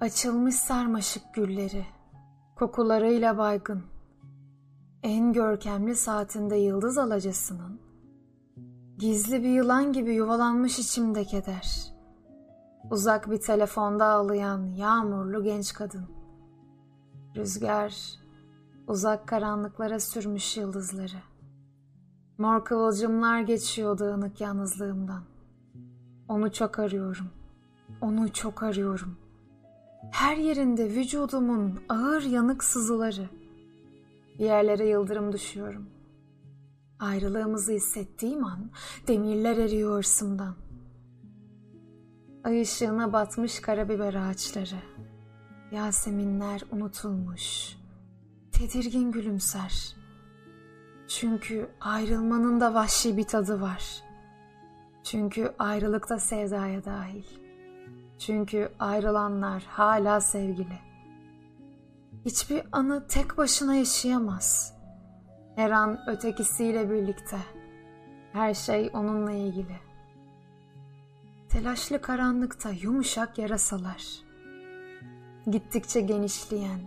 Açılmış sarmaşık gülleri, kokularıyla baygın, en görkemli saatinde yıldız alacasının, gizli bir yılan gibi yuvalanmış içimde keder. Uzak bir telefonda ağlayan yağmurlu genç kadın. Rüzgar, uzak karanlıklara sürmüş yıldızları. Mor kıvılcımlar geçiyor dağınık yalnızlığımdan. Onu çok arıyorum. Onu çok arıyorum. Her yerinde vücudumun ağır yanık sızıları. Bir yerlere yıldırım düşüyorum. Ayrılığımızı hissettiğim an demirler eriyor hırsımdan. Ay ışığına batmış karabiber ağaçları. Yaseminler unutulmuş. Tedirgin gülümser. Çünkü ayrılmanın da vahşi bir tadı var. Çünkü ayrılık da sevdaya dahil. Çünkü ayrılanlar hala sevgili. Hiçbir anı tek başına yaşayamaz. Her an ötekisiyle birlikte. Her şey onunla ilgili. Telaşlı karanlıkta yumuşak yarasalar. Gittikçe genişleyen,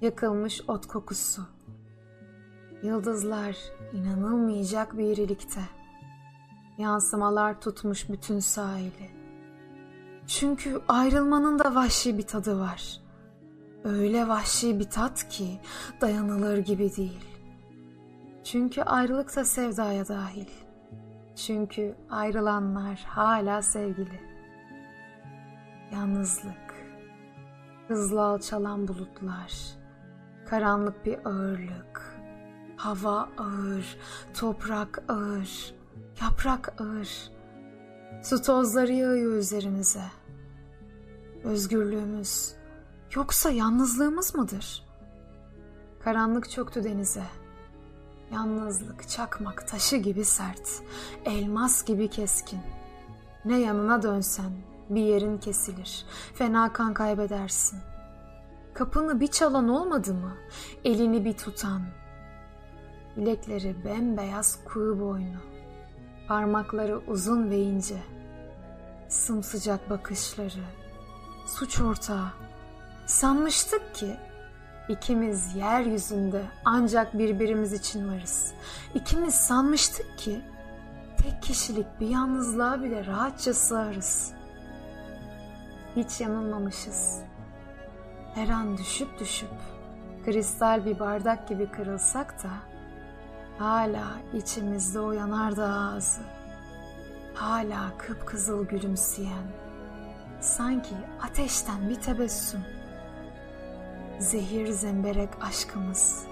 yakılmış ot kokusu. Yıldızlar inanılmayacak bir irilikte. Yansımalar tutmuş bütün sahili. Çünkü ayrılmanın da vahşi bir tadı var. Öyle vahşi bir tat ki dayanılır gibi değil. Çünkü ayrılık da sevdaya dahil. Çünkü ayrılanlar hala sevgili. Yalnızlık, hızlı alçalan bulutlar, karanlık bir ağırlık, hava ağır, toprak ağır, yaprak ağır, su tozları yağıyor üzerimize. Özgürlüğümüz yoksa yalnızlığımız mıdır? Karanlık çöktü denize.'' Yalnızlık çakmak taşı gibi sert, elmas gibi keskin. Ne yanına dönsen bir yerin kesilir, fena kan kaybedersin. Kapını bir çalan olmadı mı? Elini bir tutan. Bilekleri bembeyaz kuğu boynu. Parmakları uzun ve ince. Sımsıcak bakışları. Suç ortağı. Sanmıştık ki İkimiz yeryüzünde ancak birbirimiz için varız. İkimiz sanmıştık ki tek kişilik bir yalnızlığa bile rahatça sığarız. Hiç yanılmamışız. Her an düşüp düşüp kristal bir bardak gibi kırılsak da hala içimizde o yanardağ ağzı. Hala kıpkızıl gülümseyen, sanki ateşten bir tebessüm. Zehir zemberek aşkımız